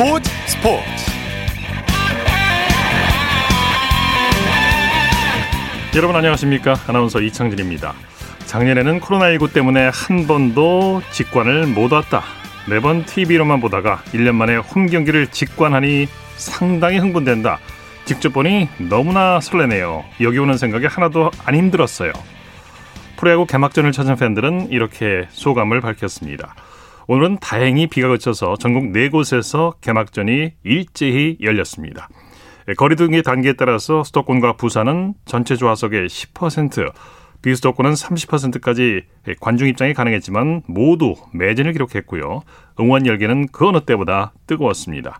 스포츠 스포츠. 여러분 안녕하십니까? 아나운서 이창진입니다. 작년에는 코로나19 때문에 한 번도 직관을 못 왔다. 매번 TV로만 보다가 1년 만에 홈 경기를 직관하니 상당히 흥분된다. 직접 보니 너무나 설레네요. 여기 오는 생각이 하나도 안 힘들었어요. 프로야구 개막전을 찾은 팬들은 이렇게 소감을 밝혔습니다 오늘은 다행히 비가 그쳐서 전국 4곳에서 개막전이 일제히 열렸습니다. 예, 거리두기 단계에 따라서 수도권과 부산은 전체 좌석의 10%, 비수도권은 30%까지 관중 입장이 가능했지만 모두 매진을 기록했고요. 응원 열기는 그 어느 때보다 뜨거웠습니다.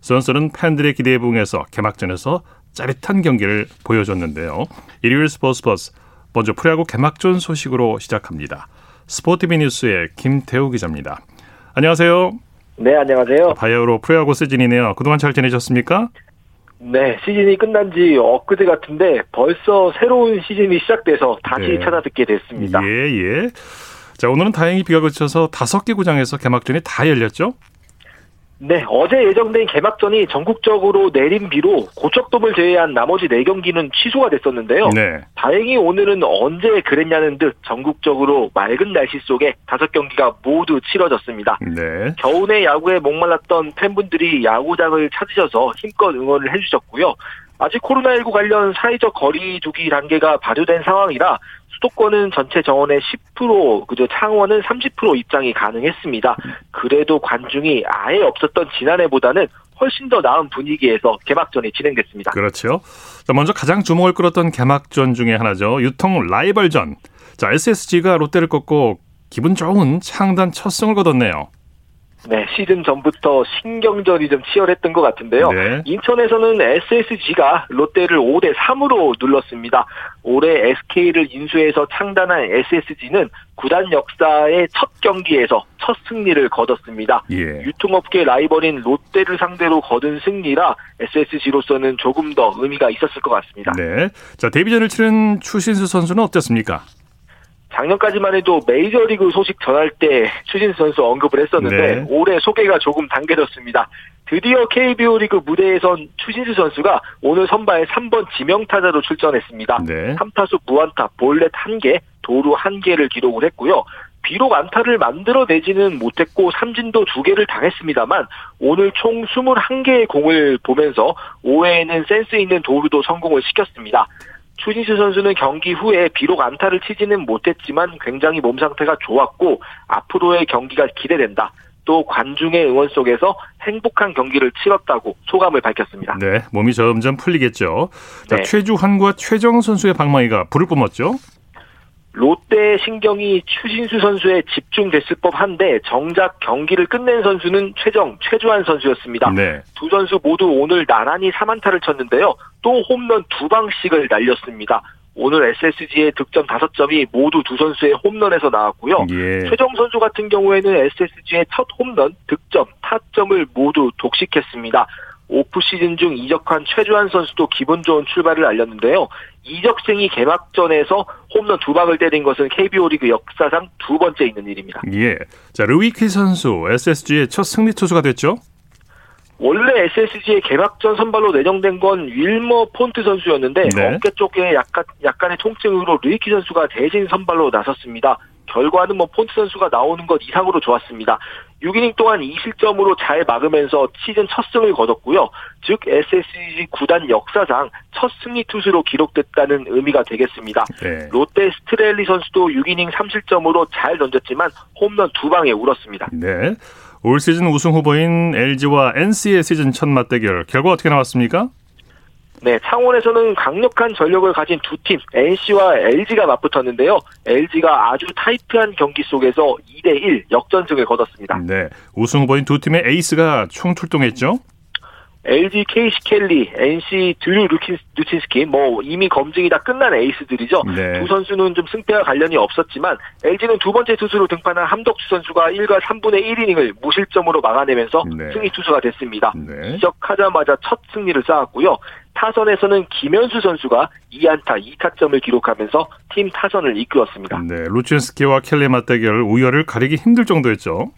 선수는 팬들의 기대에 부응해서 개막전에서 짜릿한 경기를 보여줬는데요. 일요일 스포츠 버스 먼저 프로야구 개막전 소식으로 시작합니다. 스포티비 뉴스의 김태우 기자입니다. 안녕하세요. 네, 안녕하세요. 바이오로 프로야구 시즌이네요. 그동안 잘 지내셨습니까? 네, 시즌이 끝난 지 엊그제 같은데 벌써 새로운 시즌이 시작돼서 다시 네. 찾아듣게 됐습니다. 예, 예. 자, 오늘은 다행히 비가 그쳐서 다섯 개 구장에서 개막전이 다 열렸죠? 네, 어제 예정된 개막전이 전국적으로 내린 비로 고척돔을 제외한 나머지 4경기는 취소가 됐었는데요. 네. 다행히 오늘은 언제 그랬냐는 듯 전국적으로 맑은 날씨 속에 5경기가 모두 치러졌습니다. 네. 겨우내 야구에 목말랐던 팬분들이 야구장을 찾으셔서 힘껏 응원을 해주셨고요. 아직 코로나19 관련 사회적 거리두기 단계가 발효된 상황이라 수도권은 전체 정원의 10%, 그저 창원은 30% 입장이 가능했습니다. 그래도 관중이 아예 없었던 지난해보다는 훨씬 더 나은 분위기에서 개막전이 진행됐습니다. 그렇죠. 자, 먼저 가장 주목을 끌었던 개막전 중에 하나죠. 유통 라이벌전. 자, SSG가 롯데를 꺾고 기분 좋은 창단 첫 승을 거뒀네요. 네, 시즌 전부터 신경전이 좀 치열했던 것 같은데요. 네. 인천에서는 SSG가 롯데를 5대 3으로 눌렀습니다. 올해 SK를 인수해서 창단한 SSG는 구단 역사의 첫 경기에서 첫 승리를 거뒀습니다. 예. 유통업계 라이벌인 롯데를 상대로 거둔 승리라 SSG로서는 조금 더 의미가 있었을 것 같습니다. 네. 자, 데뷔전을 치른 추신수 선수는 어땠습니까? 작년까지만 해도 메이저리그 소식 전할 때 추신수 선수 언급을 했었는데 네. 올해 소개가 조금 당겨졌습니다. 드디어 KBO 리그 무대에선 추신수 선수가 오늘 선발 3번 지명타자로 출전했습니다. 네. 3타수 무안타, 볼넷 1개, 도루 1개를 기록을 했고요. 비록 안타를 만들어내지는 못했고 삼진도 2개를 당했습니다만 오늘 총 21개의 공을 보면서 5회에는 센스 있는 도루도 성공을 시켰습니다. 추진수 선수는 경기 후에 비록 안타를 치지는 못했지만 굉장히 몸 상태가 좋았고 앞으로의 경기가 기대된다. 또 관중의 응원 속에서 행복한 경기를 치렀다고 소감을 밝혔습니다. 네, 몸이 점점 풀리겠죠. 자, 네. 최주환과 최정 선수의 방망이가 불을 뿜었죠. 롯데 신경이 추신수 선수에 집중됐을 법한데 정작 경기를 끝낸 선수는 최정, 최주환 선수였습니다. 네. 두 선수 모두 오늘 나란히 3안타를 쳤는데요. 또 홈런 두 방씩을 날렸습니다. 오늘 SSG의 득점 5점이 모두 두 선수의 홈런에서 나왔고요. 예. 최정 선수 같은 경우에는 SSG의 첫 홈런, 득점, 타점을 모두 독식했습니다. 오프 시즌 중 이적한 최주환 선수도 기분 좋은 출발을 알렸는데요. 이적생이 개막전에서 홈런 두 방을 때린 것은 KBO 리그 역사상 두 번째 있는 일입니다. 예. 자, 르위키 선수 SSG의 첫 승리 투수가 됐죠? 원래 SSG의 개막전 선발로 내정된 건 윌머 폰트 선수였는데 네. 어깨 쪽에 약간 약간의 통증으로 르위키 선수가 대신 선발로 나섰습니다. 결과는 뭐 폰트 선수가 나오는 것 이상으로 좋았습니다. 6이닝 동안 2실점으로 잘 막으면서 시즌 첫 승을 거뒀고요. 즉 SSG 구단 역사상 첫 승리 투수로 기록됐다는 의미가 되겠습니다. 네. 롯데 스트레일리 선수도 6이닝 3실점으로 잘 던졌지만 홈런 두 방에 울었습니다. 네. 올 시즌 우승 후보인 LG와 NC의 시즌 첫 맞대결 결과 어떻게 나왔습니까? 네, 창원에서는 강력한 전력을 가진 두 팀, NC와 LG가 맞붙었는데요. LG가 아주 타이트한 경기 속에서 2대1 역전승을 거뒀습니다. 네, 우승 후보인 두 팀의 에이스가 총 출동했죠? LG 케이시 켈리, NC 드류 루친스키, 뭐 이미 검증이 다 끝난 에이스들이죠. 네. 두 선수는 좀 승패와 관련이 없었지만 LG는 두 번째 투수로 등판한 함덕주 선수가 1과 3분의 1이닝을 무실점으로 막아내면서 네. 승리 투수가 됐습니다. 네. 시작하자마자 첫 승리를 쌓았고요. 타선에서는 김현수 선수가 2안타 2타점을 기록하면서 팀 타선을 이끌었습니다. 네, 루친스키와 켈리 맞대결 우열을 가리기 힘들 정도였죠.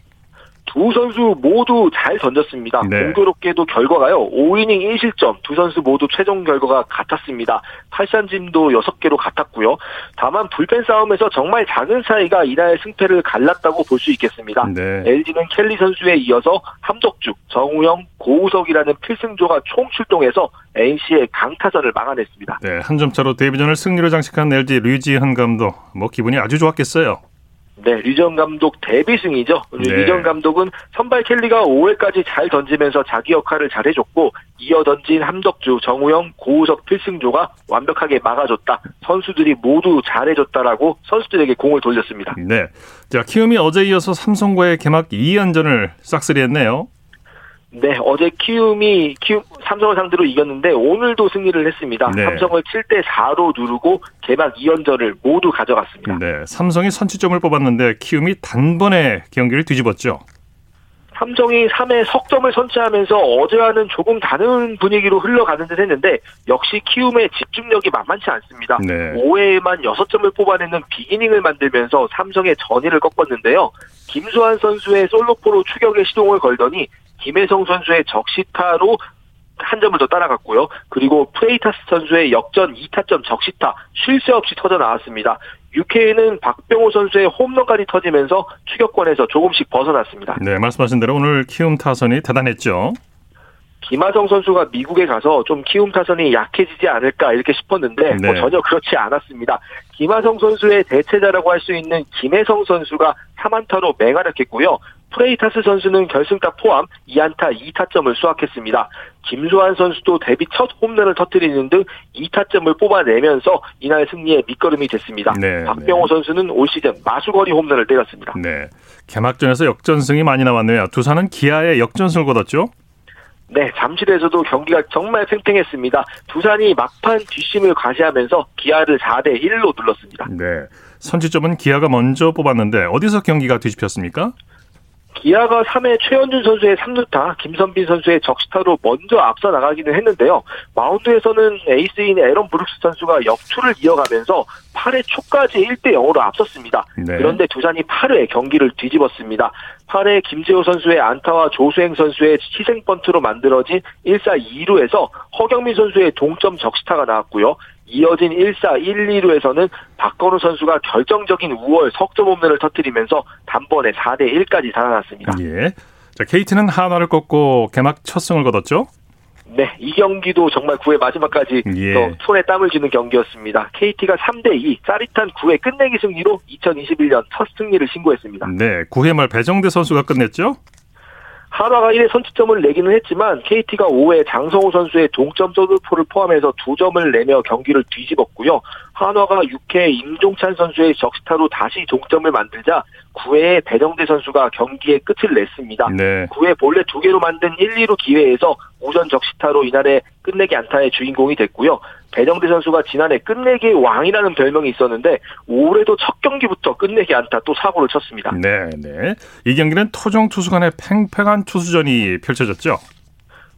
두 선수 모두 잘 던졌습니다. 네. 공교롭게도 결과가요. 5이닝 1실점 두 선수 모두 최종 결과가 같았습니다. 팔산짐도 6개로 같았고요. 다만 불펜 싸움에서 정말 작은 차이가 이날 승패를 갈랐다고 볼 수 있겠습니다. 네. LG는 켈리 선수에 이어서 함덕주, 정우영, 고우석이라는 필승조가 총 출동해서 NC의 강타전을 막아냈습니다. 네, 한 점 차로 데뷔전을 승리로 장식한 LG 류지한 감독, 뭐 기분이 아주 좋았겠어요. 네, 류정 감독 데뷔승이죠. 네. 류정 감독은 선발 켈리가 5회까지 잘 던지면서 자기 역할을 잘 해줬고 이어 던진 함덕주, 정우영, 고우석 필승조가 완벽하게 막아줬다. 선수들이 모두 잘해줬다라고 선수들에게 공을 돌렸습니다. 네, 자 키움이 어제 이어서 삼성과의 개막 2연전을 싹쓸이했네요. 네, 어제 키움이 키움 삼성을 상대로 이겼는데 오늘도 승리를 했습니다. 네. 삼성을 7대 4로 누르고 개막 2연전을 모두 가져갔습니다. 네, 삼성이 선취점을 뽑았는데 키움이 단번에 경기를 뒤집었죠. 삼성이 3회 석점을 선취하면서 어제와는 조금 다른 분위기로 흘러가는 듯 했는데 역시 키움의 집중력이 만만치 않습니다. 네. 5회에만 6점을 뽑아내는 빅이닝을 만들면서 삼성의 전의를 꺾었는데요. 김수환 선수의 솔로포로 추격에 시동을 걸더니 김혜성 선수의 적시타로 한 점을 더 따라갔고요. 그리고 프레이타스 선수의 역전 2타점 적시타 쉴 새 없이 터져 나왔습니다. 6회에는 박병호 선수의 홈런까지 터지면서 추격권에서 조금씩 벗어났습니다. 네, 말씀하신 대로 오늘 키움 타선이 대단했죠. 김하성 선수가 미국에 가서 좀 키움 타선이 약해지지 않을까 이렇게 싶었는데 뭐 네. 뭐 전혀 그렇지 않았습니다. 김하성 선수의 대체자라고 할 수 있는 김혜성 선수가 3안타로 맹활약했고요. 프레이타스 선수는 결승타 포함 2안타 2타점을 수확했습니다. 김수환 선수도 데뷔 첫 홈런을 터뜨리는 등 2타점을 뽑아내면서 이날 승리의 밑거름이 됐습니다. 네, 박병호 네. 선수는 올 시즌 마수걸이 홈런을 때렸습니다. 네. 개막전에서 역전승이 많이 나왔네요. 두산은 기아에 역전승을 거뒀죠? 네, 잠실에서도 경기가 정말 팽팽했습니다. 두산이 막판 뒷심을 과시하면서 기아를 4대 1로 눌렀습니다. 네. 선취점은 기아가 먼저 뽑았는데 어디서 경기가 뒤집혔습니까? 기아가 3회 최원준 선수의 3루타, 김선빈 선수의 적시타로 먼저 앞서 나가기는 했는데요. 마운드에서는 에이스인 에런 브룩스 선수가 역투를 이어가면서 8회 초까지 1대 0으로 앞섰습니다. 네. 그런데 두산이 8회 경기를 뒤집었습니다. 8회 김재호 선수의 안타와 조수행 선수의 희생 번트로 만들어진 1사 2루에서 허경민 선수의 동점 적시타가 나왔고요. 이어진 1사 1, 2루에서는 박건우 선수가 결정적인 우월 석점 홈런을 터뜨리면서 단번에 4대 1까지 달아났습니다. 예. 자, KT는 한화를 꺾고 개막 첫 승을 거뒀죠? 네, 이 경기도 정말 9회 마지막까지 예. 손에 땀을 쥐는 경기였습니다. KT가 3대2 짜릿한 9회 끝내기 승리로 2021년 첫 승리를 신고했습니다. 네, 9회 말 배정대 선수가 끝냈죠? 한화가 1회 선취점을 내기는 했지만 KT가 5회 장성호 선수의 동점 서드포를 포함해서 2점을 내며 경기를 뒤집었고요. 한화가 6회 임종찬 선수의 적시타로 다시 동점을 만들자 9회에 배정대 선수가 경기의 끝을 냈습니다. 네. 9회 본래 2개로 만든 1, 2루 기회에서 우전 적시타로 이날의 끝내기 안타의 주인공이 됐고요. 배정대 선수가 지난해 끝내기의 왕이라는 별명이 있었는데 올해도 첫 경기부터 끝내기 안타 또 사고를 쳤습니다. 네, 네. 이 경기는 토종 투수 간의 팽팽한 투수전이 펼쳐졌죠.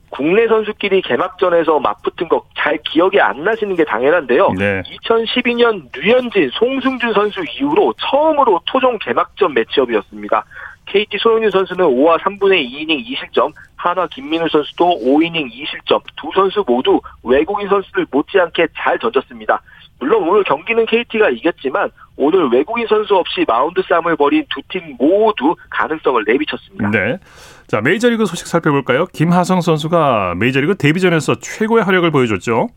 국내 선수끼리 개막전에서 맞붙은 거잘 기억이 안 나시는 게 당연한데요. 네. 2012년 류현진, 송승준 선수 이후로 처음으로 토종 개막전 매치업이었습니다. KT 소형준 선수는 5와 3분의 2이닝 2실점, 한화 김민우 선수도 5이닝 2실점, 두 선수 모두 외국인 선수들 못지않게 잘 던졌습니다. 물론 오늘 경기는 KT가 이겼지만 오늘 외국인 선수 없이 마운드 싸움을 벌인 두 팀 모두 가능성을 내비쳤습니다. 네. 자, 메이저리그 소식 살펴볼까요? 김하성 선수가 메이저리그 데뷔전에서 최고의 활약을 보여줬죠.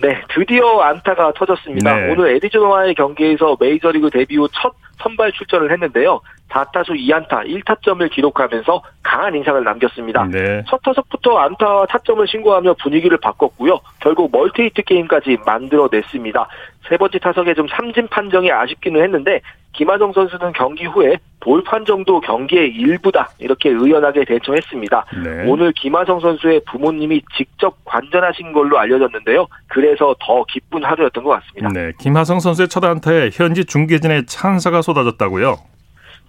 네, 드디어 안타가 터졌습니다. 네. 오늘 애리조나와의 경기에서 메이저리그 데뷔 후 첫 선발 출전을 했는데요. 4타수 2안타 1타점을 기록하면서 강한 인상을 남겼습니다. 네. 첫 타석부터 안타와 타점을 신고하며 분위기를 바꿨고요. 결국 멀티히트 게임까지 만들어냈습니다. 세 번째 타석에 좀 삼진 판정이 아쉽기는 했는데 김하정 선수는 경기 후에 볼 판정도 경기의 일부다 이렇게 의연하게 대처했습니다. 네. 오늘 김하성 선수의 부모님이 직접 관전하신 걸로 알려졌는데요. 그래서 더 기쁜 하루였던 것 같습니다. 네, 김하성 선수의 첫 안타에 현지 중계진의 찬사가 쏟아졌다고요?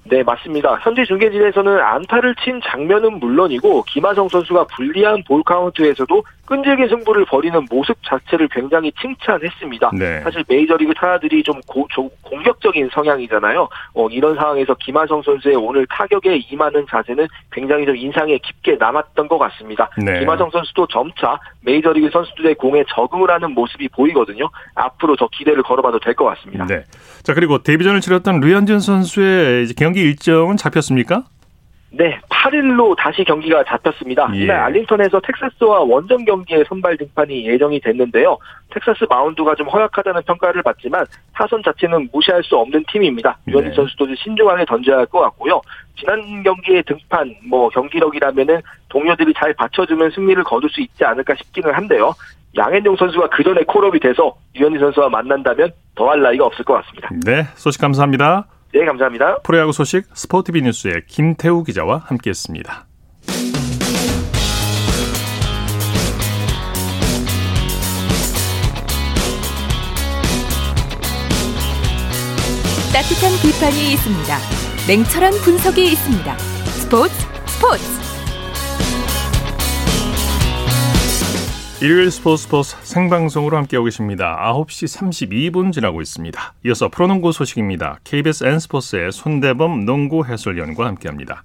네, 맞습니다. 현재 중계진에서는 안타를 친 장면은 물론이고 김하성 선수가 불리한 볼 카운트에서도 끈질긴 승부를 벌이는 모습 자체를 굉장히 칭찬했습니다. 네. 사실 메이저리그 타자들이 좀, 고, 좀 공격적인 성향이잖아요. 어, 이런 상황에서 김하성 선수의 오늘 타격에 임하는 자세는 굉장히 좀 인상에 깊게 남았던 것 같습니다. 네. 김하성 선수도 점차 메이저리그 선수들의 공에 적응을 하는 모습이 보이거든요. 앞으로 더 기대를 걸어봐도 될 것 같습니다. 네. 자 그리고 데뷔전을 치렀던 류현진 선수의 경기 일정은 잡혔습니까? 네, 8일로 다시 경기가 잡혔습니다. 예. 이날 알링턴에서 텍사스와 원정 경기에 선발 등판이 예정이 됐는데요. 텍사스 마운드가 좀 허약하다는 평가를 받지만 타선 자체는 무시할 수 없는 팀입니다. 유현진 네. 선수도 신중하게 던져야 할 것 같고요. 지난 경기에 등판, 뭐 경기력이라면은 동료들이 잘 받쳐주면 승리를 거둘 수 있지 않을까 싶기는 한데요. 양현종 선수가 그 전에 콜업이 돼서 유현진 선수와 만난다면 더할 나위가 없을 것 같습니다. 네, 소식 감사합니다. 네, 감사합니다. 프로야구 소식 스포티비 뉴스의 김태우 기자와 함께했습니다. 따뜻한 비판이 있습니다. 냉철한 분석이 있습니다. 스포츠 스포츠 일요일 스포츠 스포츠 생방송으로 함께하고 계십니다. 9시 32분 지나고 있습니다. 이어서 프로농구 소식입니다. KBS N스포츠의 손대범 농구 해설위원과 함께합니다.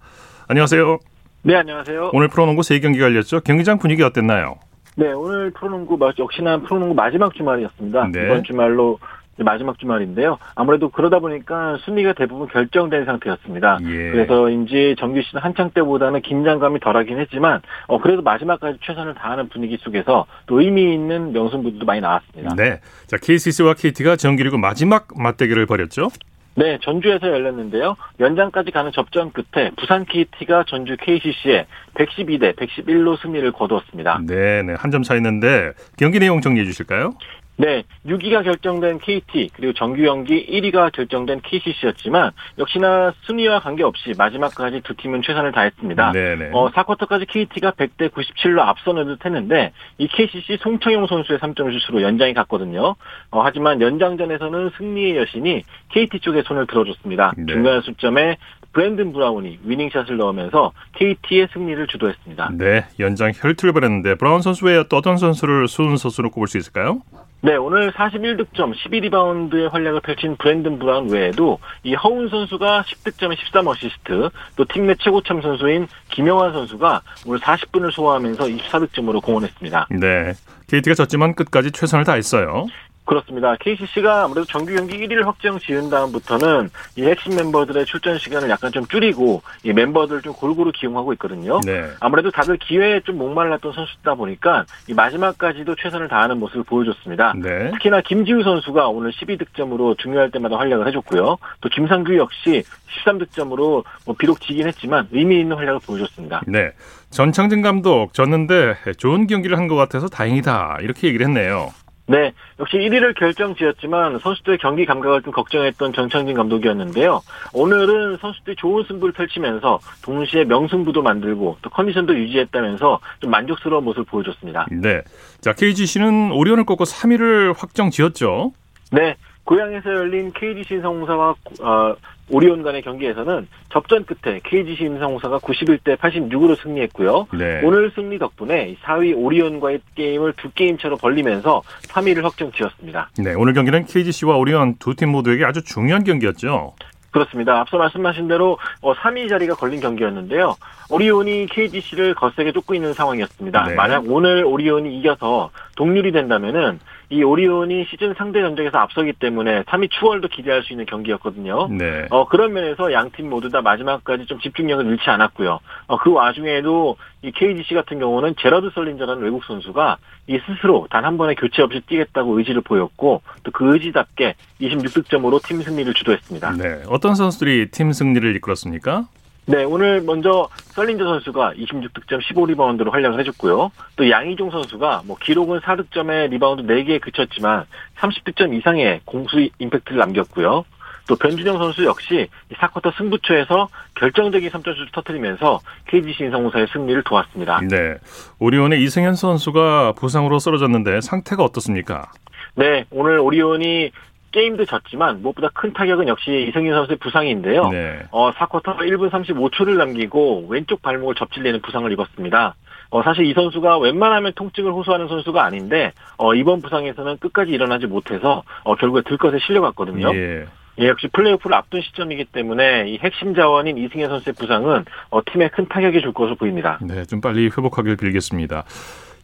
안녕하세요. 네, 안녕하세요. 오늘 프로농구 3경기가 열렸죠. 경기장 분위기 어땠나요? 네, 오늘 프로농구 역시나 프로농구 마지막 주말이었습니다. 네. 이번 주말로 마지막 주말인데요. 아무래도 그러다 보니까 순위가 대부분 결정된 상태였습니다. 예. 그래서인지 정규 시즌 한창 때보다는 긴장감이 덜하긴 했지만 어 그래도 마지막까지 최선을 다하는 분위기 속에서 또 의미 있는 명승부들도 많이 나왔습니다. 네. 자, KCC와 KT가 정규리그 마지막 맞대결을 벌였죠. 네, 전주에서 열렸는데요. 연장까지 가는 접전 끝에 부산 KT가 전주 KCC에 112대 111로 승리를 거두었습니다. 네, 네. 한 점 차이는데 경기 내용 정리해 주실까요? 네, 6위가 결정된 KT 그리고 정규 경기 1위가 결정된 KCC였지만 역시나 순위와 관계없이 마지막까지 두 팀은 최선을 다했습니다. 네네. 어, 4쿼터까지 KT가 100대 97로 앞서는 듯했는데 이 KCC 송창용 선수의 3점 슛으로 연장이 갔거든요. 어, 하지만 연장전에서는 승리의 여신이 KT 쪽에 손을 들어줬습니다. 네. 중요한 시점에 브랜든 브라운이 위닝샷을 넣으면서 KT의 승리를 주도했습니다. 네, 연장 혈투를 벌였는데 브라운 선수 외에 또 어떤 선수를 수훈선수로 꼽을 수 있을까요? 네, 오늘 41득점, 12리바운드의 활약을 펼친 브랜든 브라운 외에도 이 허훈 선수가 10득점에 13어시스트, 또 팀 내 최고참 선수인 김영환 선수가 오늘 40분을 소화하면서 24득점으로 공헌했습니다. 네, KT가 졌지만 끝까지 최선을 다했어요. 그렇습니다. KCC가 아무래도 정규 경기 1위를 확정 지은 다음부터는 이 핵심 멤버들의 출전 시간을 약간 좀 줄이고 이 멤버들 좀 골고루 기용하고 있거든요. 네. 아무래도 다들 기회에 좀 목말랐던 선수다 보니까 이 마지막까지도 최선을 다하는 모습을 보여줬습니다. 네. 특히나 김지우 선수가 오늘 12득점으로 중요할 때마다 활약을 해줬고요. 또 김상규 역시 13득점으로 뭐 비록 지긴 했지만 의미 있는 활약을 보여줬습니다. 네. 전창진 감독 졌는데 좋은 경기를 한 것 같아서 다행이다 이렇게 얘기를 했네요. 네, 역시 1위를 결정지었지만 선수들의 경기 감각을 좀 걱정했던 정창진 감독이었는데요. 오늘은 선수들이 좋은 승부를 펼치면서 동시에 명승부도 만들고 또 컨디션도 유지했다면서 좀 만족스러운 모습을 보여줬습니다. 네, 자 KGC는 오리온을 꺾고 3위를 확정지었죠. 네, 고향에서 열린 KGC 인성공사와 어, 오리온 간의 경기에서는 접전 끝에 KGC 인성공사가 91대 86으로 승리했고요. 네. 오늘 승리 덕분에 4위 오리온과의 게임을 두 게임 차로 벌리면서 3위를 확정 지었습니다. 네, 오늘 경기는 KGC와 오리온 두 팀 모두에게 아주 중요한 경기였죠. 그렇습니다. 앞서 말씀하신 대로 3위 어, 자리가 걸린 경기였는데요. 오리온이 KGC를 거세게 쫓고 있는 상황이었습니다. 네. 만약 오늘 오리온이 이겨서 동률이 된다면은 이 오리온이 시즌 상대 전적에서 앞서기 때문에 3위 추월도 기대할 수 있는 경기였거든요. 네. 어, 그런 면에서 양 팀 모두 다 마지막까지 좀 집중력을 잃지 않았고요. 어, 그 와중에도 이 KGC 같은 경우는 제라드 설린저라는 외국 선수가 이 스스로 단 한 번의 교체 없이 뛰겠다고 의지를 보였고 또 그 의지답게 26득점으로 팀 승리를 주도했습니다. 네. 어떤 선수들이 팀 승리를 이끌었습니까? 네, 오늘 먼저 썰린저 선수가 26득점 15리바운드로 활약을 해줬고요. 또 양희종 선수가 뭐 기록은 4득점에 리바운드 4개에 그쳤지만 30득점 이상의 공수 임팩트를 남겼고요. 또 변준형 선수 역시 4쿼터 승부처에서 결정적인 3점슛을 터뜨리면서 KGC 인삼공사의 승리를 도왔습니다. 네. 오리온의 이승현 선수가 부상으로 쓰러졌는데 상태가 어떻습니까? 네, 오늘 오리온이 게임도 졌지만 무엇보다 큰 타격은 역시 이승현 선수의 부상인데요. 네. 어, 4쿼터 1분 35초를 남기고 왼쪽 발목을 접질리는 부상을 입었습니다. 어, 사실 이 선수가 웬만하면 통증을 호소하는 선수가 아닌데 어, 이번 부상에서는 끝까지 일어나지 못해서 어, 결국에 들것에 실려갔거든요. 예. 예, 역시 플레이오프를 앞둔 시점이기 때문에 이 핵심 자원인 이승현 선수의 부상은 어, 팀에 큰 타격이 줄 것으로 보입니다. 네, 좀 빨리 회복하길 빌겠습니다.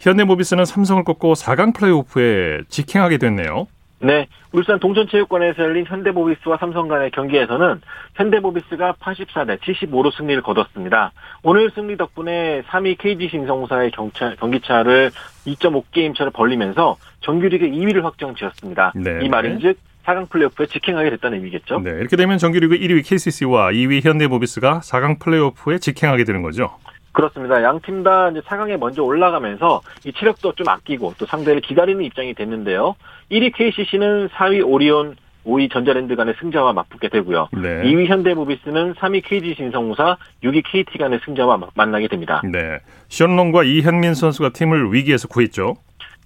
현대모비스는 삼성을 꺾고 4강 플레이오프에 직행하게 됐네요. 네, 울산 동천체육관에서 열린 현대모비스와 삼성 간의 경기에서는 현대모비스가 84대 75로 승리를 거뒀습니다. 오늘 승리 덕분에 3위 KG 신성사의 경차, 경기차를 2.5게임 차를 벌리면서 정규리그 2위를 확정 지었습니다. 네. 이 말인즉 4강 플레이오프에 직행하게 됐다는 의미겠죠. 네, 이렇게 되면 정규리그 1위 KCC와 2위 현대모비스가 4강 플레이오프에 직행하게 되는 거죠. 그렇습니다. 양 팀 다 이제 4강에 먼저 올라가면서 이 체력도 좀 아끼고 또 상대를 기다리는 입장이 됐는데요. 1위 KCC는 4위 오리온 5위 전자랜드 간의 승자와 맞붙게 되고요. 네. 2위 현대모비스는 3위 KGC 인삼공사, 6위 KT 간의 승자와 만나게 됩니다. 네. 숀 롱과 이현민 선수가 팀을 위기에서 구했죠.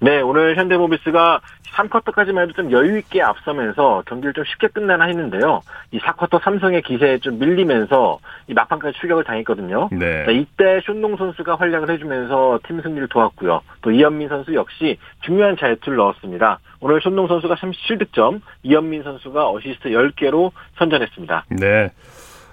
네, 오늘 현대모비스가 3쿼터까지만 해도 좀 여유 있게 앞서면서 경기를 좀 쉽게 끝내나 했는데요. 이 4쿼터 삼성의 기세에 좀 밀리면서 이 막판까지 추격을 당했거든요. 네. 이때 숀 롱 선수가 활약을 해주면서 팀 승리를 도왔고요. 또 이현민 선수 역시 중요한 자유투를 넣었습니다. 오늘 숀 롱 선수가 37득점, 이현민 선수가 어시스트 10개로 선전했습니다. 네.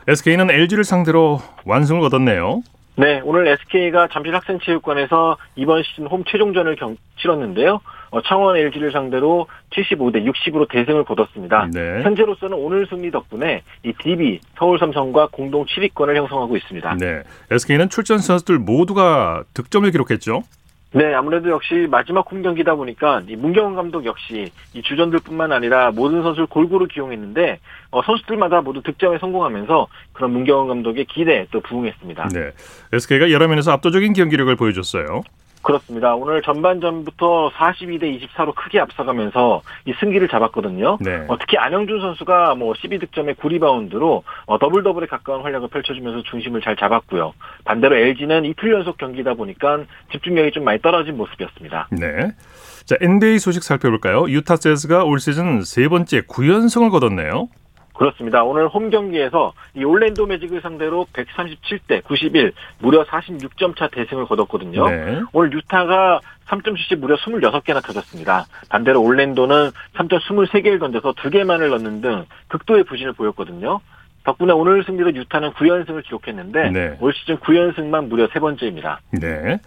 SK는 LG를 상대로 완승을 거뒀네요. 네, 오늘 SK가 잠실 학생체육관에서 이번 시즌 홈 최종전을 경, 치렀는데요. 어, 창원 LG를 상대로 75대 60으로 대승을 거뒀습니다. 네. 현재로서는 오늘 승리 덕분에 이 DB 서울 삼성과 공동 7위권을 형성하고 있습니다. 네, SK는 출전 선수들 모두가 득점을 기록했죠. 네, 아무래도 역시 마지막 홈 경기다 보니까 이 문경원 감독 역시 이 주전들뿐만 아니라 모든 선수를 골고루 기용했는데 어, 선수들마다 모두 득점에 성공하면서 그런 문경은 감독의 기대에 또 부응했습니다. 네, SK가 여러 면에서 압도적인 경기력을 보여줬어요. 그렇습니다. 오늘 전반전부터 42대 24로 크게 앞서가면서 이 승기를 잡았거든요. 네. 어, 특히 안영준 선수가 뭐 12득점에 9리바운드로 어, 더블 더블에 가까운 활약을 펼쳐주면서 중심을 잘 잡았고요. 반대로 LG는 이틀 연속 경기다 보니까 집중력이 좀 많이 떨어진 모습이었습니다. 네. 자, NBA 소식 살펴볼까요? 유타 재즈가 올 시즌 세 번째 9연승을 거뒀네요. 그렇습니다. 오늘 홈 경기에서 이 올랜도 매직을 상대로 137대 91 무려 46점 차 대승을 거뒀거든요. 네. 오늘 유타가 3점 슛이 무려 26개나 터졌습니다. 반대로 올랜도는 3점 23개를 던져서 2개만을 넣는 등 극도의 부진을 보였거든요. 덕분에 오늘 승리로 유타는 9연승을 기록했는데 네. 올 시즌 9연승만 무려 세 번째입니다. 네.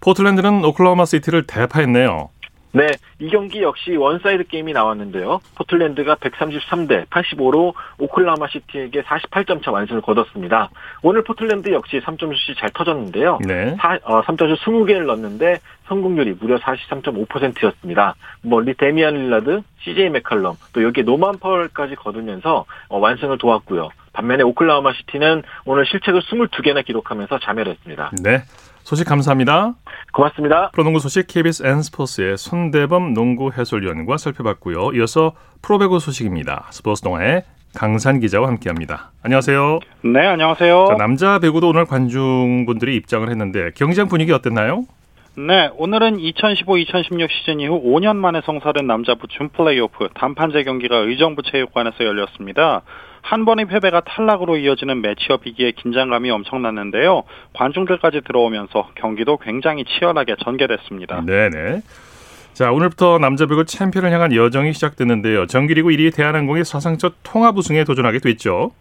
포틀랜드는 오클라호마 시티를 대파했네요. 네, 이 경기 역시 원사이드 게임이 나왔는데요. 포틀랜드가 133대 85로 오클라호마 시티에게 48점 차 완승을 거뒀습니다. 오늘 포틀랜드 역시 3점슛이 잘 터졌는데요. 네. 사, 어, 3점슛 20개를 넣었는데 성공률이 무려 43.5%였습니다. 뭐 데미안 릴라드, CJ 맥칼럼, 또 여기에 노만 파월까지 거들면서 어, 완승을 도왔고요. 반면에 오클라호마 시티는 오늘 실책을 22개나 기록하면서 자멸했습니다. 네. 소식 감사합니다. 고맙습니다. 프로농구 소식 KBS N스포츠의 손대범 농구 해설위원과 살펴봤고요. 이어서 프로배구 소식입니다. 스포츠 동아의 강산 기자와 함께합니다. 안녕하세요. 네, 안녕하세요. 자, 남자 배구도 오늘 관중분들이 입장을 했는데 경기장 분위기 어땠나요? 네, 오늘은 2015-2016 시즌 이후 5년 만에 성사된 남자부 준 플레이오프 단판제 경기가 의정부 체육관에서 열렸습니다. 한 번의 패배가 탈락으로 이어지는 매치업 이기에 긴장감이 엄청났는데요. 관중들까지 들어오면서 경기도 굉장히 치열하게 전개됐습니다. 네네. 자, 오늘부터 남자 배구 챔피언을 향한 여정이 시작됐는데요. 정규리그 1위 대한항공이 사상 첫 통합 우승에 도전하게 됐죠.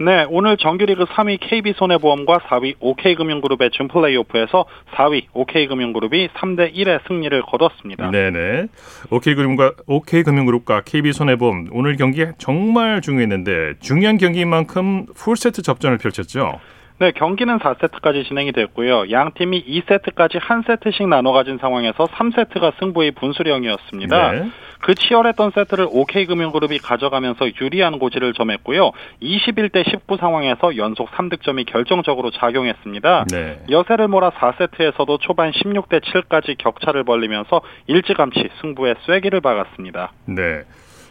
네, 오늘 정규리그 3위 KB손해보험과 4위 OK금융그룹의 준 플레이오프에서 4위 OK금융그룹이 3대 1의 승리를 거뒀습니다. 네 네. OK금융과 OK금융그룹과 KB손해보험 오늘 경기 정말 중요했는데 중요한 경기인 만큼 풀세트 접전을 펼쳤죠. 네, 경기는 4세트까지 진행이 됐고요. 양 팀이 2세트까지 한 세트씩 나눠 가진 상황에서 3세트가 승부의 분수령이었습니다. 네. 그 치열했던 세트를 OK금융그룹이 가져가면서 유리한 고지를 점했고요. 21대 19 상황에서 연속 3득점이 결정적으로 작용했습니다. 네. 여세를 몰아 4세트에서도 초반 16대 7까지 격차를 벌리면서 일찌감치 승부에 쐐기를 박았습니다. 네.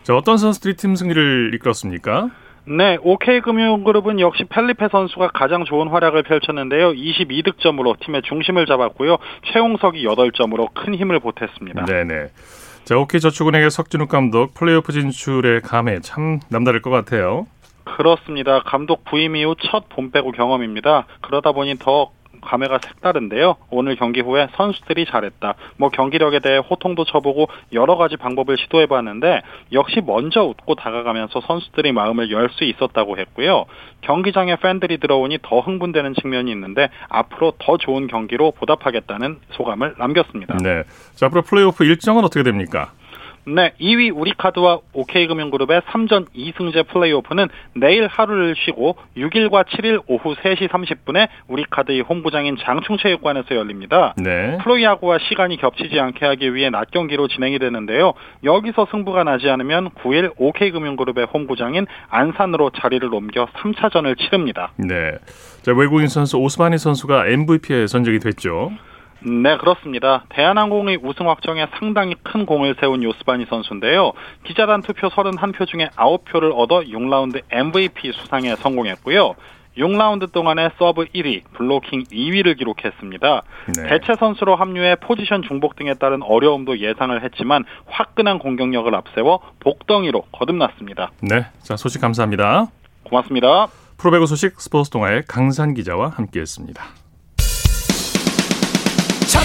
자, 어떤 선수들이 팀 승리를 이끌었습니까? 네, OK금융그룹은 역시 펠리페 선수가 가장 좋은 활약을 펼쳤는데요. 22득점으로 팀의 중심을 잡았고요. 최용석이 8점으로 큰 힘을 보탰습니다. 네네. 자, OK저축은행의 석진욱 감독 플레이오프 진출의 감에 참 남다를 것 같아요. 그렇습니다. 감독 부임 이후 첫 봄 빼고 경험입니다. 그러다 보니 더 감회가 색다른데요. 오늘 경기 후에 선수들이 잘했다. 뭐 경기력에 대해 호통도 쳐보고 여러 가지 방법을 시도해봤는데 역시 먼저 웃고 다가가면서 선수들이 마음을 열 수 있었다고 했고요. 경기장에 팬들이 들어오니 더 흥분되는 측면이 있는데 앞으로 더 좋은 경기로 보답하겠다는 소감을 남겼습니다. 네. 자, 앞으로 플레이오프 일정은 어떻게 됩니까? 네, 2위 우리카드와 OK금융그룹의 3전 2승제 플레이오프는 내일 하루를 쉬고 6일과 7일 오후 3시 30분에 우리카드의 홈구장인 장충체육관에서 열립니다. 네. 프로야구와 시간이 겹치지 않게 하기 위해 낮 경기로 진행이 되는데요. 여기서 승부가 나지 않으면 9일 OK금융그룹의 홈구장인 안산으로 자리를 옮겨 3차전을 치릅니다. 네. 자, 외국인 선수 요스바니 선수가 MVP에 선정이 됐죠. 네, 그렇습니다. 대한항공의 우승 확정에 상당히 큰 공을 세운 요스바니 선수인데요. 기자단 투표 31표 중에 9표를 얻어 6라운드 MVP 수상에 성공했고요. 6라운드 동안에 서브 1위, 블로킹 2위를 기록했습니다. 네. 대체 선수로 합류해 포지션 중복 등에 따른 어려움도 예상을 했지만 화끈한 공격력을 앞세워 복덩이로 거듭났습니다. 네, 자 소식 감사합니다. 고맙습니다. 프로배구 소식 스포츠 동아의 강산 기자와 함께했습니다.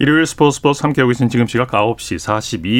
일요일 스포츠 스포츠 함께하고 계신 지금 시각 9시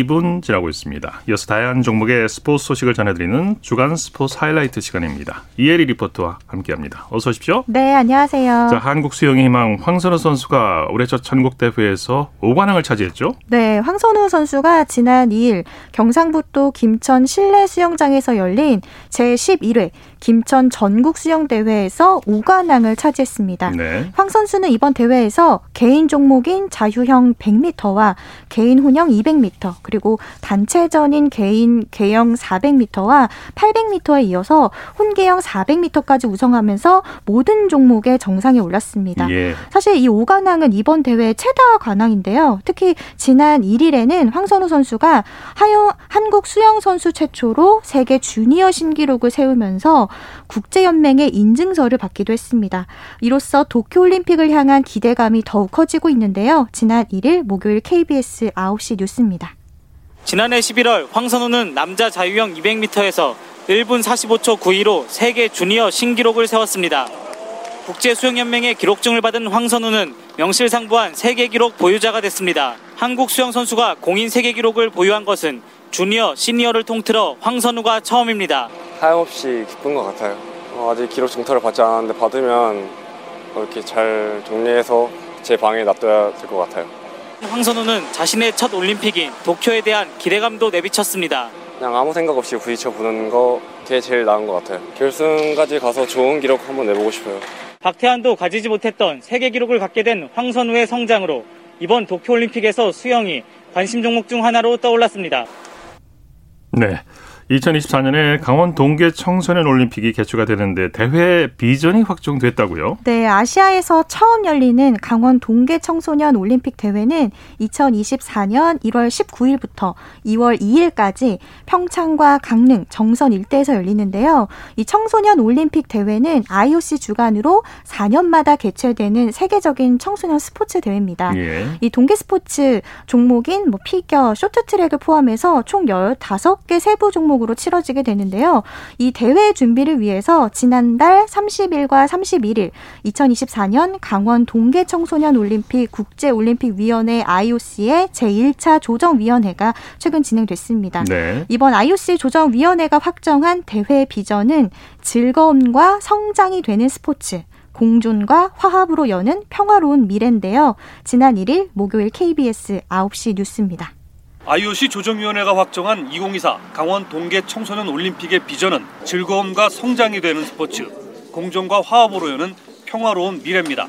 42분 지나고 있습니다. 이어서 다양한 종목의 스포츠 소식을 전해드리는 주간 스포츠 하이라이트 시간입니다. 이혜리 리포터와 함께합니다. 어서 오십시오. 네, 안녕하세요. 자, 한국 수영의 희망 황선우 선수가 올해 첫 전국대회에서 5관왕을 차지했죠? 네, 황선우 선수가 지난 2일 경상북도 김천 실내 수영장에서 열린 제11회 김천 전국 수영 대회에서 5관왕을 차지했습니다. 네. 황 선수는 이번 대회에서 개인 종목인 자유 형 100m와 개인 혼영 200m 그리고 단체전인 개인 개영 400m와 800m에 이어서 혼계형 400m까지 우승하면서 모든 종목의 정상에 올랐습니다. 예. 사실 이 5관왕은 이번 대회 최다 관왕인데요. 특히 지난 1일에는 황선우 선수가 하영 한국 수영 선수 최초로 세계 주니어 신기록을 세우면서 국제연맹의 인증서를 받기도 했습니다. 이로써 도쿄올림픽을 향한 기대감이 더욱 커지고 있는데요. 지난 1일 목요일 KBS 9시 뉴스입니다. 지난해 11월 황선우는 남자 자유형 200m에서 1분 45초 9위로 세계 주니어 신기록을 세웠습니다. 국제수영연맹의 기록증을 받은 황선우는 명실상부한 세계 기록 보유자가 됐습니다. 한국 수영 선수가 공인 세계 기록을 보유한 것은 주니어, 시니어를 통틀어 황선우가 처음입니다. 하염없이 기쁜 것 같아요. 어, 아직 기록 증터를 받지 않았는데 받으면 이렇게 잘 정리해서 제 방에 놔둬야 될 것 같아요. 황선우는 자신의 첫 올림픽인 도쿄에 대한 기대감도 내비쳤습니다. 그냥 아무 생각 없이 부딪혀 보는 게 제일 나은 것 같아요. 결승까지 가서 좋은 기록 한번 내보고 싶어요. 박태환도 가지지 못했던 세계 기록을 갖게 된 황선우의 성장으로 이번 도쿄올림픽에서 수영이 관심 종목 중 하나로 떠올랐습니다. 네. 2024년에 강원 동계 청소년 올림픽이 개최가 되는데 대회 비전이 확정됐다고요? 네, 아시아에서 처음 열리는 강원 동계 청소년 올림픽 대회는 2024년 1월 19일부터 2월 2일까지 평창과 강릉, 정선 일대에서 열리는데요. 이 청소년 올림픽 대회는 IOC 주관으로 4년마다 개최되는 세계적인 청소년 스포츠 대회입니다. 예. 이 동계 스포츠 종목인 뭐 피겨, 쇼트트랙을 포함해서 총 15개 세부 종목 종목으로 치러지게 되는데요. 이 대회 준비를 위해서 지난달 30일과 31일 2024년 강원 동계 청소년 올림픽 국제 올림픽 위원회 IOC의 제1차 조정 위원회가 최근 진행됐습니다. 네. 이번 IOC 조정 위원회가 확정한 대회 비전은 즐거움과 성장이 되는 스포츠 공존과 화합으로 여는 평화로운 미래인데요. 지난 1일 목요일 KBS 9시 뉴스입니다. IOC 조정위원회가 확정한 2024 강원 동계 청소년 올림픽의 비전은 즐거움과 성장이 되는 스포츠, 공정과 화합으로 여는 평화로운 미래입니다.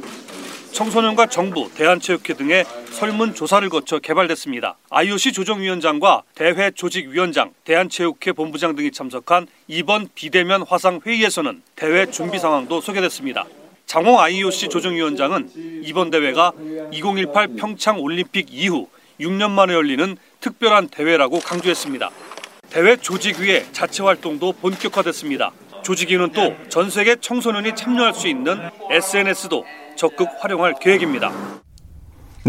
청소년과 정부, 대한체육회 등의 설문조사를 거쳐 개발됐습니다. IOC 조정위원장과 대회 조직위원장, 대한체육회 본부장 등이 참석한 이번 비대면 화상 회의에서는 대회 준비 상황도 소개됐습니다. 장홍 IOC 조정위원장은 이번 대회가 2018 평창 올림픽 이후 6년 만에 열리는 특별한 대회라고 강조했습니다. 대회 조직위의 자체 활동도 본격화됐습니다. 조직위는 또 전 세계 청소년이 참여할 수 있는 SNS도 적극 활용할 계획입니다.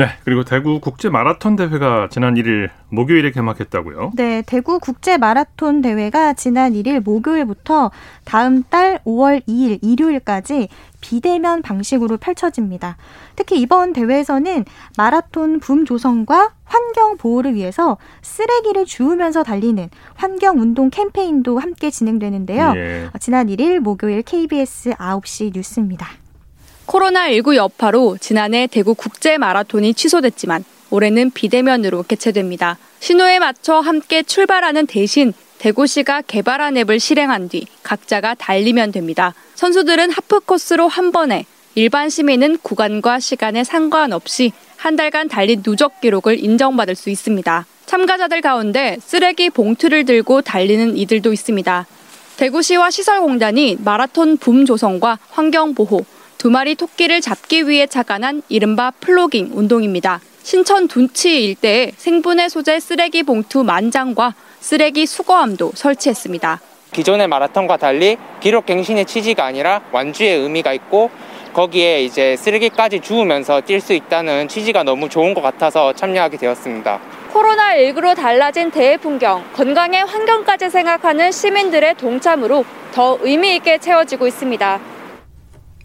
네, 그리고 대구 국제 마라톤 대회가 지난 1일 목요일에 개막했다고요? 네, 대구 국제 마라톤 대회가 지난 1일 목요일부터 다음 달 5월 2일 일요일까지 비대면 방식으로 펼쳐집니다. 특히 이번 대회에서는 마라톤 붐 조성과 환경 보호를 위해서 쓰레기를 주우면서 달리는 환경 운동 캠페인도 함께 진행되는데요. 예. 지난 1일 목요일 KBS 9시 뉴스입니다. 코로나19 여파로 지난해 대구 국제 마라톤이 취소됐지만 올해는 비대면으로 개최됩니다. 신호에 맞춰 함께 출발하는 대신 대구시가 개발한 앱을 실행한 뒤 각자가 달리면 됩니다. 선수들은 하프 코스로 한 번에 일반 시민은 구간과 시간에 상관없이 한 달간 달린 누적 기록을 인정받을 수 있습니다. 참가자들 가운데 쓰레기 봉투를 들고 달리는 이들도 있습니다. 대구시와 시설공단이 마라톤 붐 조성과 환경 보호, 두 마리 토끼를 잡기 위해 착안한 이른바 플로깅 운동입니다. 신천 둔치 일대에 생분해 소재 쓰레기 봉투 만장과 쓰레기 수거함도 설치했습니다. 기존의 마라톤과 달리 기록 갱신의 취지가 아니라 완주의 의미가 있고 거기에 이제 쓰레기까지 주우면서 뛸 수 있다는 취지가 너무 좋은 것 같아서 참여하게 되었습니다. 코로나19로 달라진 대회 풍경, 건강의 환경까지 생각하는 시민들의 동참으로 더 의미 있게 채워지고 있습니다.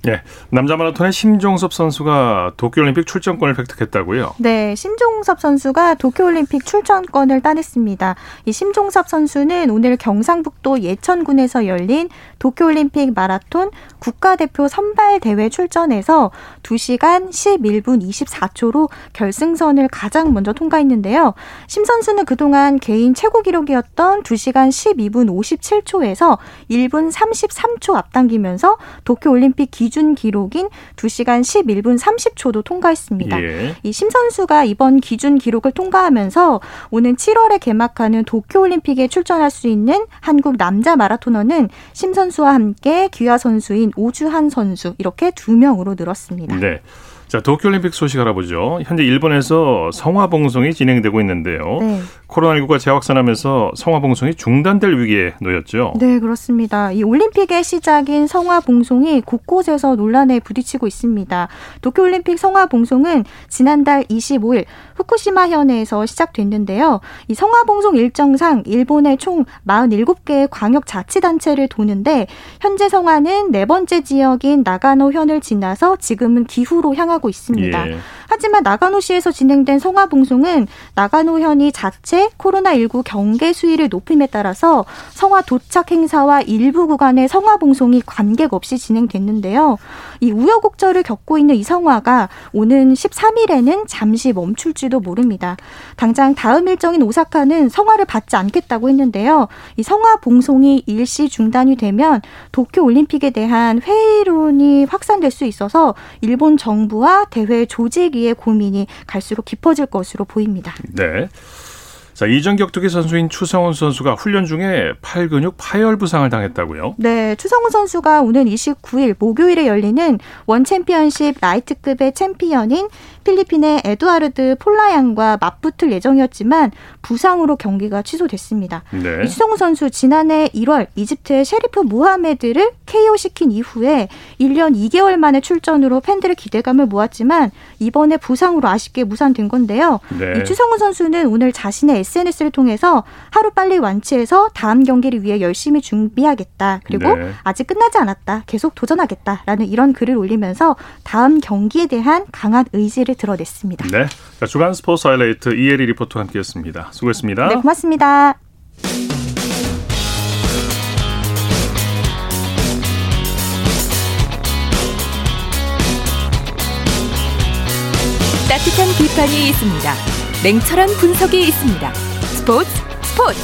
네, 남자 마라톤의 심종섭 선수가 도쿄올림픽 출전권을 획득했다고요? 네, 심종섭 선수가 도쿄올림픽 출전권을 따냈습니다. 이 심종섭 선수는 오늘 경상북도 예천군에서 열린 도쿄올림픽 마라톤 국가대표 선발 대회 출전해서 2시간 11분 24초로 결승선을 가장 먼저 통과했는데요. 심 선수는 그동안 개인 최고 기록이었던 2시간 12분 57초에서 1분 33초 앞당기면서 도쿄올림픽 기준 기준 기록인 2시간 11분 30초도 통과했습니다. 예. 이심 선수가 이번 기준 기록을 통과하면서 오는 7월에 개막하는 도쿄올림픽에 출전할 수 있는 한국 남자 마라토너는 심 선수와 함께 귀화 선수인 오주한 선수 이렇게 두 명으로 늘었습니다. 네. 자, 도쿄올림픽 소식 알아보죠. 현재 일본에서 성화봉송이 진행되고 있는데요. 네. 코로나19가 재확산하면서 성화봉송이 중단될 위기에 놓였죠. 네, 그렇습니다. 이 올림픽의 시작인 성화봉송이 곳곳에서 논란에 부딪히고 있습니다. 도쿄올림픽 성화봉송은 지난달 25일 후쿠시마 현에서 시작됐는데요. 이 성화봉송 일정상 일본의 총 47개의 광역자치단체를 도는데 현재 성화는 네 번째 지역인 나가노 현을 지나서 지금은 기후로 향하 고 있습니다. 예. 하지만 나가노시에서 진행된 성화봉송은 나가노현이 자체 코로나19 경계 수위를 높임에 따라서 성화 도착 행사와 일부 구간의 성화봉송이 관객 없이 진행됐는데요. 이 우여곡절을 겪고 있는 이 성화가 오는 13일에는 잠시 멈출지도 모릅니다. 당장 다음 일정인 오사카는 성화를 받지 않겠다고 했는데요. 이 성화 봉송이 일시 중단이 되면 도쿄 올림픽에 대한 회의론이 확산될 수 있어서 일본 정부와 대회 조직위의 고민이 갈수록 깊어질 것으로 보입니다. 네. 자, 이전 격투기 선수인 추성훈 선수가 훈련 중에 팔 근육 파열 부상을 당했다고요? 네, 추성훈 선수가 오는 29일 목요일에 열리는 원 챔피언십 라이트급의 챔피언인 필리핀의 에두아르드 폴라양과 맞붙을 예정이었지만 부상으로 경기가 취소됐습니다. 네. 추성훈 선수 지난해 1월 이집트의 셰리프 모하메드를 KO 시킨 이후에 1년 2개월 만에 출전으로 팬들의 기대감을 모았지만 이번에 부상으로 아쉽게 무산된 건데요. 네. 이 추성훈 선수는 오늘 자신의 SNS를 통해서 하루 빨리 완치해서 다음 경기를 위해 열심히 준비하겠다. 그리고 네. 아직 끝나지 않았다. 계속 도전하겠다라는 이런 글을 올리면서 다음 경기에 대한 강한 의지를 드러냈습니다. 네. 자, 주간 스포츠 하이라이트 이혜리 리포터와 함께했습니다. 수고했습니다. 네, 고맙습니다. 따뜻한 비판이 있습니다. 냉철한 분석이 있습니다. 스포츠 스포츠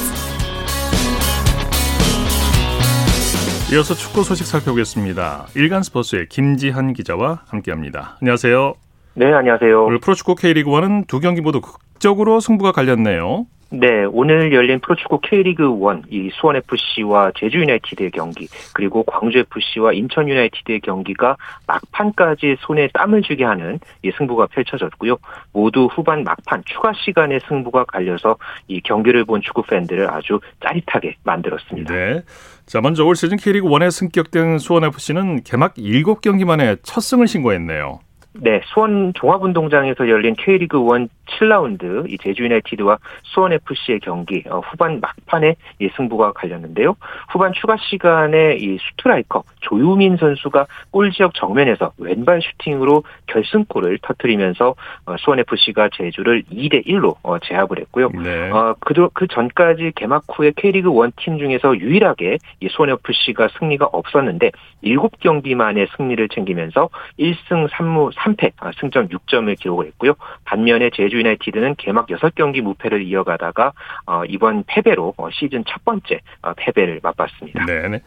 이어서 축구 소식 살펴보겠습니다. 일간 스포츠의 김지한 기자와 함께합니다. 안녕하세요. 네, 안녕하세요. 오늘 프로축구 K리그 1은 두 경기 모두 극적으로 승부가 갈렸네요. 네, 오늘 열린 프로축구 K리그 1, 이 수원 FC와 제주 유나이티드의 경기, 그리고 광주 FC와 인천 유나이티드의 경기가 막판까지 손에 땀을 쥐게 하는 이 승부가 펼쳐졌고요. 모두 후반 막판 추가 시간에 승부가 갈려서 이 경기를 본 축구 팬들을 아주 짜릿하게 만들었습니다. 네. 자, 먼저 올 시즌 K리그 1에 승격된 수원 FC는 개막 7경기 만에 첫 승을 신고했네요. 네, 수원 종합운동장에서 열린 K리그 1 7라운드 이 제주 유나이티드와 수원 FC의 경기 어, 후반 막판에 이 승부가 갈렸는데요. 후반 추가 시간에 이 스트라이커 조유민 선수가 골 지역 정면에서 왼발 슈팅으로 결승골을 터뜨리면서 어, 수원 FC가 제주를 2대 1로 어, 제압을 했고요. 네. 어, 그, 그 전까지 개막 후에 K리그 1 팀 중에서 유일하게 이 수원 FC가 승리가 없었는데 7경기 만에 승리를 챙기면서 1승 3무 3패 승점 6점을 기록을 했고요. 반면에 제주 유나이티드는 개막 6경기 무패를 이어가다가 어, 이번 패배로 어, 시즌 첫 번째 어, 패배를 맛봤습니다. 네.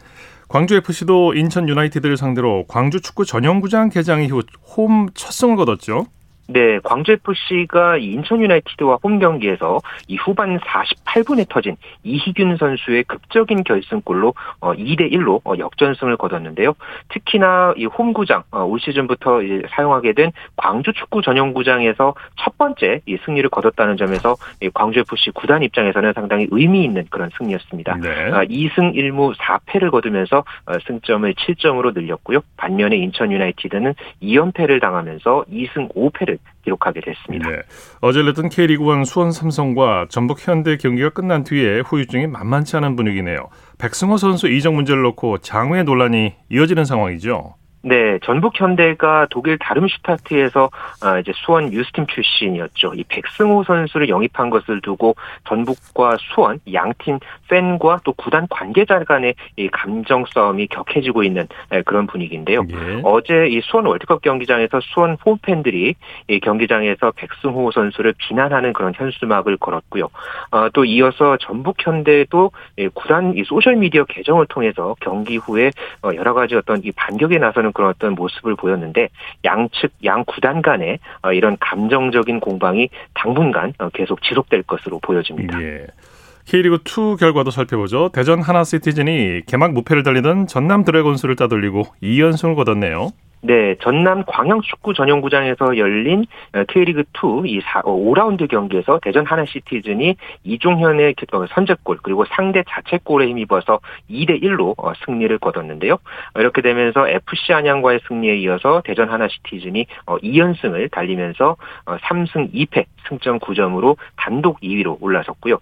광주 FC도 인천 유나이티드를 상대로 광주 축구 전용구장 개장 이 후 홈 첫 승을 거뒀죠. 네, 광주FC가 인천 유나이티드와 홈 경기에서 이 후반 48분에 터진 이희균 선수의 극적인 결승골로 2대 어, 1로 어, 역전승을 거뒀는데요. 특히나 이 홈구장 어, 올 시즌부터 사용하게 된 광주 축구 전용 구장에서 첫 번째 이 승리를 거뒀다는 점에서 광주FC 구단 입장에서는 상당히 의미 있는 그런 승리였습니다. 네. 2승 1무 4패를 거두면서 승점을 7점으로 늘렸고요. 반면에 인천 유나이티드는 2연패를 당하면서 2승 5패를 기록하게 됐습니다. 네. 어제 열렸던 K리그1 수원 삼성과 전북 현대 경기가 끝난 뒤에 후유증이 만만치 않은 분위기네요. 백승호 선수 이적 문제를 놓고 장외 논란이 이어지는 상황이죠. 네, 전북 현대가 독일 다름슈타트에서 어, 이제 수원 유스팀 출신이었죠. 이 백승호 선수를 영입한 것을 두고 전북과 수원 양팀 팬과 또 구단 관계자 간의 이 감정 싸움이 격해지고 있는 그런 분위기인데요. 예. 어제 이 수원 월드컵 경기장에서 수원 홈팬들이 이 경기장에서 백승호 선수를 비난하는 그런 현수막을 걸었고요. 어, 또 이어서 전북 현대도 구단 이 소셜 미디어 계정을 통해서 경기 후에 어, 여러 가지 어떤 이 반격에 나서는 그런 어떤 모습을 보였는데 양측 양 구단 간의 어, 이런 감정적인 공방이 당분간 어, 계속 지속될 것으로 보여집니다. 예. K리그 2 결과도 살펴보죠. 대전 하나시티즌이 개막 무패를 달리던 전남 드래곤스를 따돌리고 2연승을 거뒀네요. 네, 전남 광양축구 전용구장에서 열린 어, K리그 2 이 5라운드 어, 경기에서 대전 하나시티즌이 이종현의 어, 선제골 그리고 상대 자책골에 힘입어서 2대 1로 승리를 거뒀는데요. 이렇게 되면서 FC 안양과의 승리에 이어서 대전 하나시티즌이 2연승을 달리면서 3승 2패 승점 9점으로 단독 2위로 올라섰고요.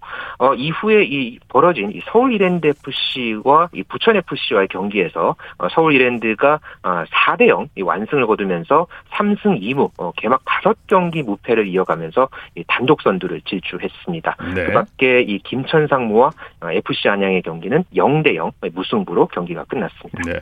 이후에 이 벌어진 이 서울 이랜드 FC와 이 부천 FC와의 경기에서 서울 이랜드가 4대 0 완승을 거두면서 3승 2무 어, 개막 5경기 무패를 이어가면서 단독 선두를 질주했습니다. 네. 그밖에 이 김천 상무와 어, FC 안양의 경기는 0대 0 무승부로 경기가 끝났습니다. 네.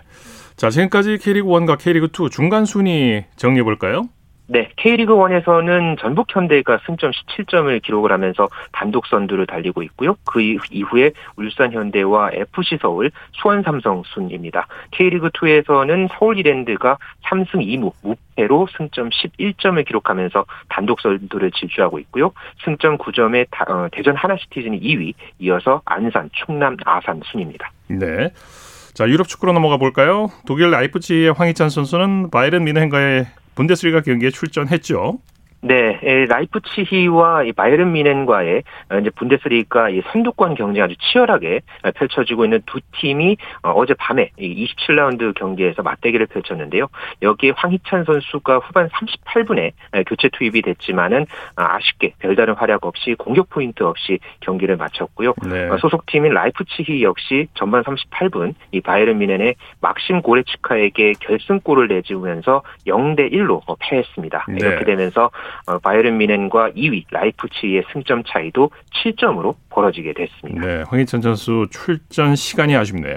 자, 지금까지 K리그 1과 K리그 2 중간 순위 정리해 볼까요? 네, K리그 1에서는 전북 현대가 승점 17점을 기록을 하면서 단독 선두를 달리고 있고요. 그 이후에 울산 현대와 FC 서울, 수원 삼성 순입니다. K리그 2에서는 서울 이랜드가 3승 2무 무패로 승점 11점을 기록하면서 단독 선두를 질주하고 있고요. 승점 9점의 어, 대전 하나시티즌이 2위, 이어서 안산, 충남, 아산 순입니다. 네. 자, 유럽 축구로 넘어가 볼까요? 독일 라이프치히의 황희찬 선수는 바이른 미넨과의 분데스리가 경기에 출전했죠. 네, 라이프치히와 바이에른 뮌헨과의 어, 이제 분데스리가 이 선두권 경쟁 아주 치열하게 펼쳐지고 있는 두 팀이 어, 어제 밤에 27라운드 경기에서 맞대결을 펼쳤는데요. 여기에 황희찬 선수가 후반 38분에 교체 투입이 됐지만은 어, 아쉽게 별다른 활약 없이 공격 포인트 없이 경기를 마쳤고요. 네. 소속팀인 라이프치히 역시 전반 38분 이 바이에른 뮌헨의 막심 고레츠카에게 결승골을 내주면서 0대 1로 패했습니다. 네. 이렇게 되면서 어, 바이에른 뮌헨과 2위 라이프치히의 승점 차이도 7점으로 벌어지게 됐습니다. 네, 황희찬 선수 출전 시간이 아쉽네요.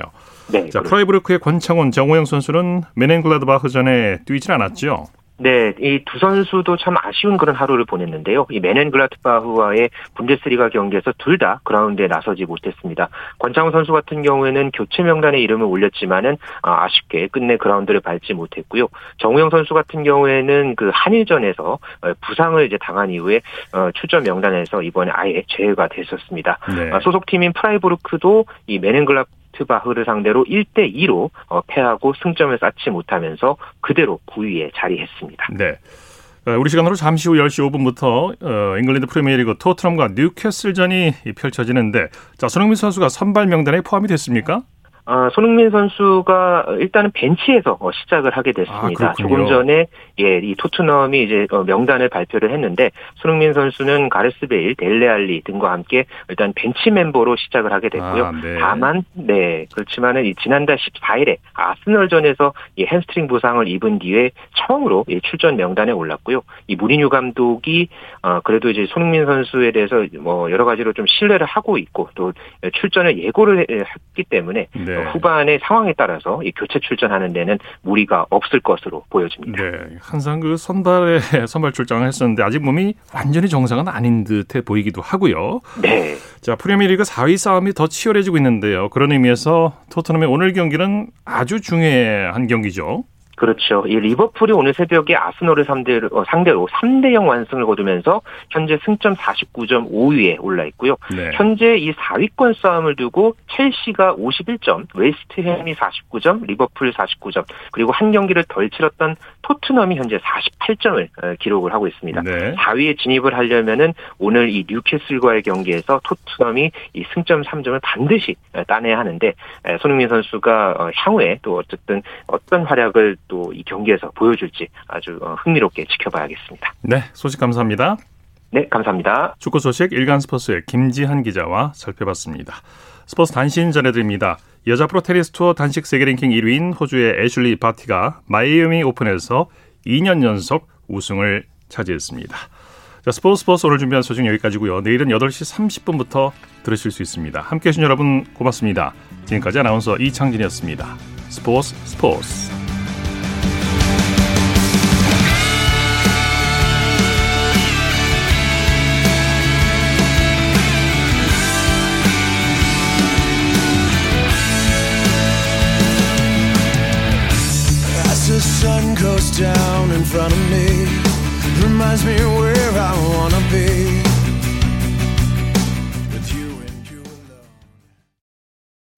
네, 자, 프라이부르크의 권창훈, 정우영 선수는 묀헨글라트바흐전에 뛰질 않았죠. 네, 이 두 선수도 참 아쉬운 그런 하루를 보냈는데요. 이 묀헨글라트바흐와의 분데스리가 경기에서 둘 다 그라운드에 나서지 못했습니다. 권창훈 선수 같은 경우에는 교체 명단에 이름을 올렸지만은 아, 아쉽게 끝내 그라운드를 밟지 못했고요. 정우영 선수 같은 경우에는 그 한일전에서 어, 부상을 이제 당한 이후에 어, 출전 명단에서 이번에 아예 제외가 됐었습니다. 네. 아, 소속팀인 프라이부르크도 이 메넨 글라 트 바흐를 상대로 1대 2로 어, 패하고 승점을 쌓지 못하면서 그대로 9위에 자리했습니다. 네. 어, 우리 시간으로 잠시 후 10시 5분부터 어, 잉글랜드 프리미어리그 토트넘과 뉴캐슬전이 펼쳐지는데 자 손흥민 선수가 선발 명단에 포함이 됐습니까? 아, 손흥민 선수가 일단은 벤치에서 어, 시작을 하게 됐습니다. 아, 조금 전에 예, 이 토트넘이 이제 어, 명단을 발표를 했는데 손흥민 선수는 가레스 베일, 델레 알리 등과 함께 일단 벤치 멤버로 시작을 하게 됐고요. 아, 네. 다만 네 그렇지만은 이 지난달 14일에 아스널전에서 이 햄스트링 부상을 입은 뒤에 처음으로 출전 명단에 올랐고요. 이 무리뉴 감독이 어, 그래도 이제 손흥민 선수에 대해서 뭐 여러 가지로 좀 신뢰를 하고 있고 또 출전을 예고를 했기 때문에 네. 네. 후반의 상황에 따라서 이 교체 출전하는 데는 무리가 없을 것으로 보여집니다. 네, 항상 그 선발에 선발 출장을 했었는데 아직 몸이 완전히 정상은 아닌 듯해 보이기도 하고요. 네. 자, 프리미어리그 4위 싸움이 더 치열해지고 있는데요. 그런 의미에서 토트넘의 오늘 경기는 아주 중요한 경기죠. 그렇죠. 이 리버풀이 오늘 새벽에 아스널을 상대로, 어, 상대로 3대 0 완승을 거두면서 현재 승점 49점 5위에 올라 있고요. 네. 현재 이 4위권 싸움을 두고 첼시가 51점, 웨스트햄이 49점, 리버풀 49점, 그리고 한 경기를 덜 치렀던 토트넘이 현재 48점을 어, 기록을 하고 있습니다. 네. 4위에 진입을 하려면은 오늘 이 뉴캐슬과의 경기에서 토트넘이 이 승점 3점을 반드시 어, 따내야 하는데 손흥민 선수가 향후에 또 어쨌든 어떤 활약을 또 이 경기에서 보여줄지 아주 어, 흥미롭게 지켜봐야겠습니다. 네, 소식 감사합니다. 네, 감사합니다. 축구 소식 일간 스포츠의 김지한 기자와 살펴봤습니다. 스포츠 단신 전해드립니다. 여자 프로 테니스 투어 단식 세계 랭킹 1위인 호주의 애슐리 바티가 마이애미 오픈에서 2년 연속 우승을 차지했습니다. 자, 스포츠 스포츠 오늘 준비한 소식 여기까지고요. 내일은 8시 30분부터 들으실 수 있습니다. 함께해 주신 여러분 고맙습니다. 지금까지 아나운서 이창진이었습니다. 스포츠 스포츠